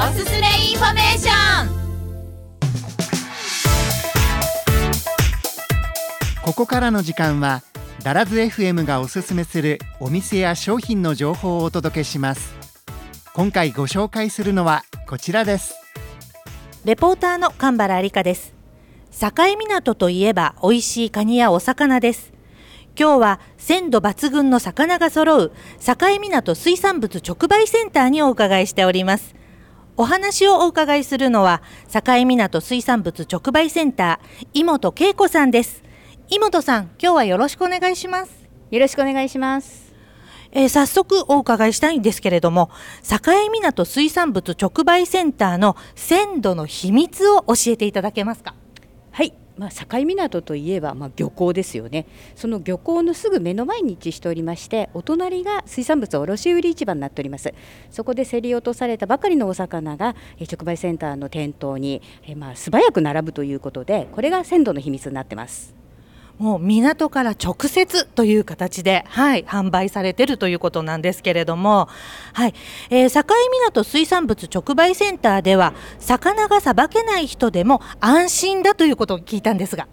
おすすめインフォメーション。ここからの時間はダラズ FM がおすすめするお店や商品の情報をお届けします。今回ご紹介するのはこちらです。レポーターの神原理香です。境港といえば美味しいカニやお魚です。今日は鮮度抜群の魚が揃う境港水産物直売センターにお伺いしておりますお話をお伺いするのは境港水産物直売センター井本恵子さんです。井本さん今日はよろしくお願いします。よろしくお願いします。えー、早速お伺いしたいんですけれども境港水産物直売センターの鮮度の秘密を教えていただけますか？はいまあ、境港といえば、まあ、漁港ですよね。その漁港のすぐ目の前に位置しておりましてお隣が水産物卸売市場になっております。そこで競り落とされたばかりのお魚が直売センターの店頭に、えまあ、素早く並ぶということでこれが鮮度の秘密になってます。もう港から直接という形で、はい、販売されているということなんですけれども、はいえー、境港水産物直売センターでは魚がさばけない人でも安心だということを聞いたんですが。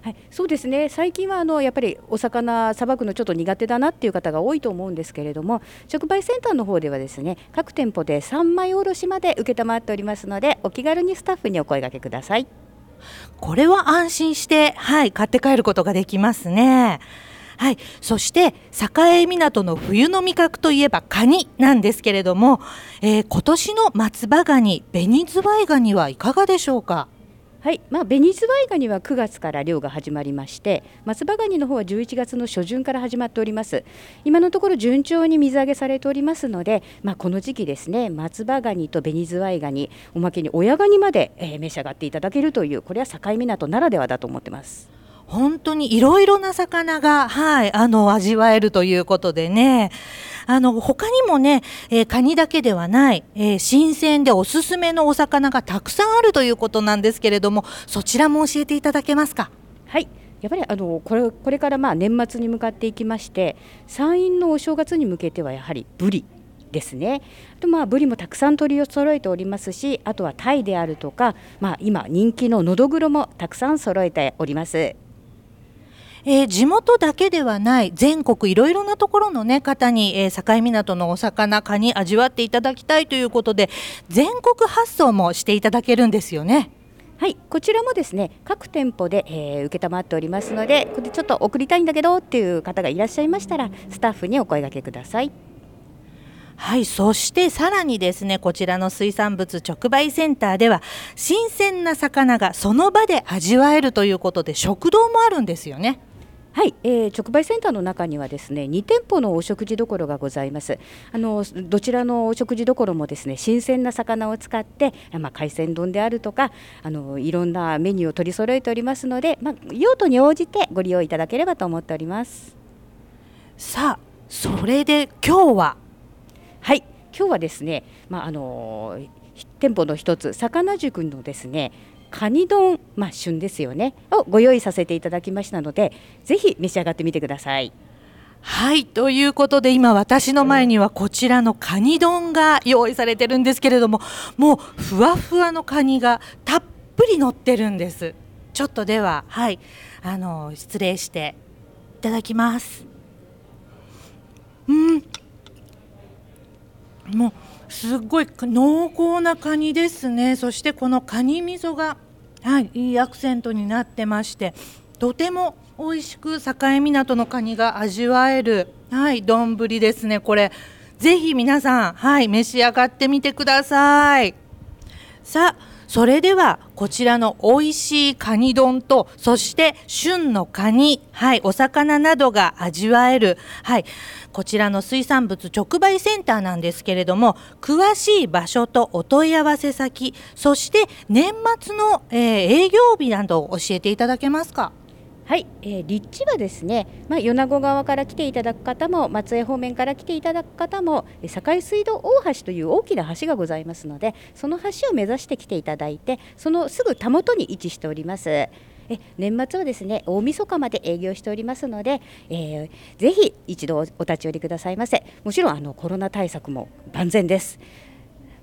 はい、そうですね最近はあのやっぱりお魚さばくのちょっと苦手だなっていう方が多いと思うんですけれども直売センターの方ではですね各店舗で3枚おろしまで承っておりますのでお気軽にスタッフにお声がけください。これは安心して、はい、買って帰ることができますね。はい、そして栄港の冬の味覚といえばカニなんですけれども、えー、今年の松葉ガニ紅ズワイガニはいかがでしょうか？はい、まあ、紅ズワイガニは9月から漁が始まりまして松葉ガニの方は11月の初旬から始まっております。今のところ順調に水揚げされておりますので、まあ、この時期ですね松葉ガニと紅ズワイガニおまけに親ガニまで、えー、召し上がっていただけるというこれは境港ならではだと思ってます。本当にいろいろな魚が、はい、あの、味わえるということでね、あの、他にもね、えー、カニだけではない、えー、新鮮でおすすめのお魚がたくさんあるということなんですけれども、そちらも教えていただけますか？はい。やっぱりあのこれこれからまあ年末に向かっていきまして山陰のお正月に向けてはやはりブリですねあとまあブリもたくさん取り揃えておりますしあとはタイであるとか、まあ、今人気ののどぐろもたくさん揃えております。えー、地元だけではない全国いろいろなところの、ね、方に、えー、境港のお魚カニ味わっていただきたいということで全国発送もしていただけるんですよね。はい、こちらもですね各店舗で、えー、承っておりますのでこれちょっと送りたいんだけどっていう方がいらっしゃいましたらスタッフにお声がけください。はい、そしてさらにですね、こちらの水産物直売センターでは、新鮮な魚がその場で味わえるということで、食堂もあるんですよね。はい、えー、直売センターの中にはですね2店舗のお食事どころがございます。あのどちらのお食事どころもですね新鮮な魚を使って、まあ、海鮮丼であるとかあのいろんなメニューを取り揃えておりますので、まあ、用途に応じてご利用いただければと思っております。さあそれで今日は？はい今日はですね、まあ、あの店舗の一つ魚塾のですねカニ丼、まあ、旬ですよね。をご用意させていただきましたのでぜひ召し上がってみてください。はいということで今私の前にはこちらのカニ丼が用意されてるんですけれどももうふわふわのカニがたっぷり乗ってるんです。ちょっとでははいあの失礼していただきます。うん。もうすごい濃厚なカニですね。そしてこのカニ味噌が、はい、いいアクセントになってましてとても美味しく栄港のカニが味わえるはい丼ですねこれ。ぜひ皆さんはい召し上がってみてください。さあそれではこちらの美味しいカニ丼とそして旬のカニはいお魚などが味わえるはいこちらの水産物直売センターなんですけれども詳しい場所とお問い合わせ先そして年末の、えー、営業日などを教えていただけますか？はい、えー、立地はですね、まあ、米子側から来ていただく方も松江方面から来ていただく方も境水道大橋という大きな橋がございますのでその橋を目指して来ていただいてそのすぐたもとに位置しております。え年末はですね大晦日まで営業しておりますので、えー、ぜひ一度お立ち寄りくださいませもちろんあのコロナ対策も万全です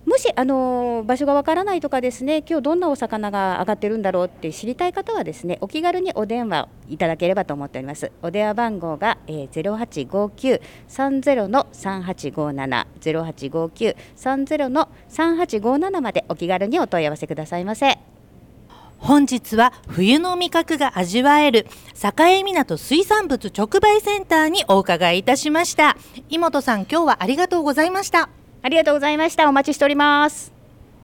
もしあの場所がわからないとかですね今日どんなお魚が上がってるんだろうって知りたい方はですねお気軽にお電話いただければと思っております。お電話番号が、えー、0859-30の3857 0859-30の3857までお気軽にお問い合わせくださいませ。本日は冬の味覚が味わえる境港水産物直売センターにお伺いいたしました。井本さん今日はありがとうございました。ありがとうございました。お待ちしております。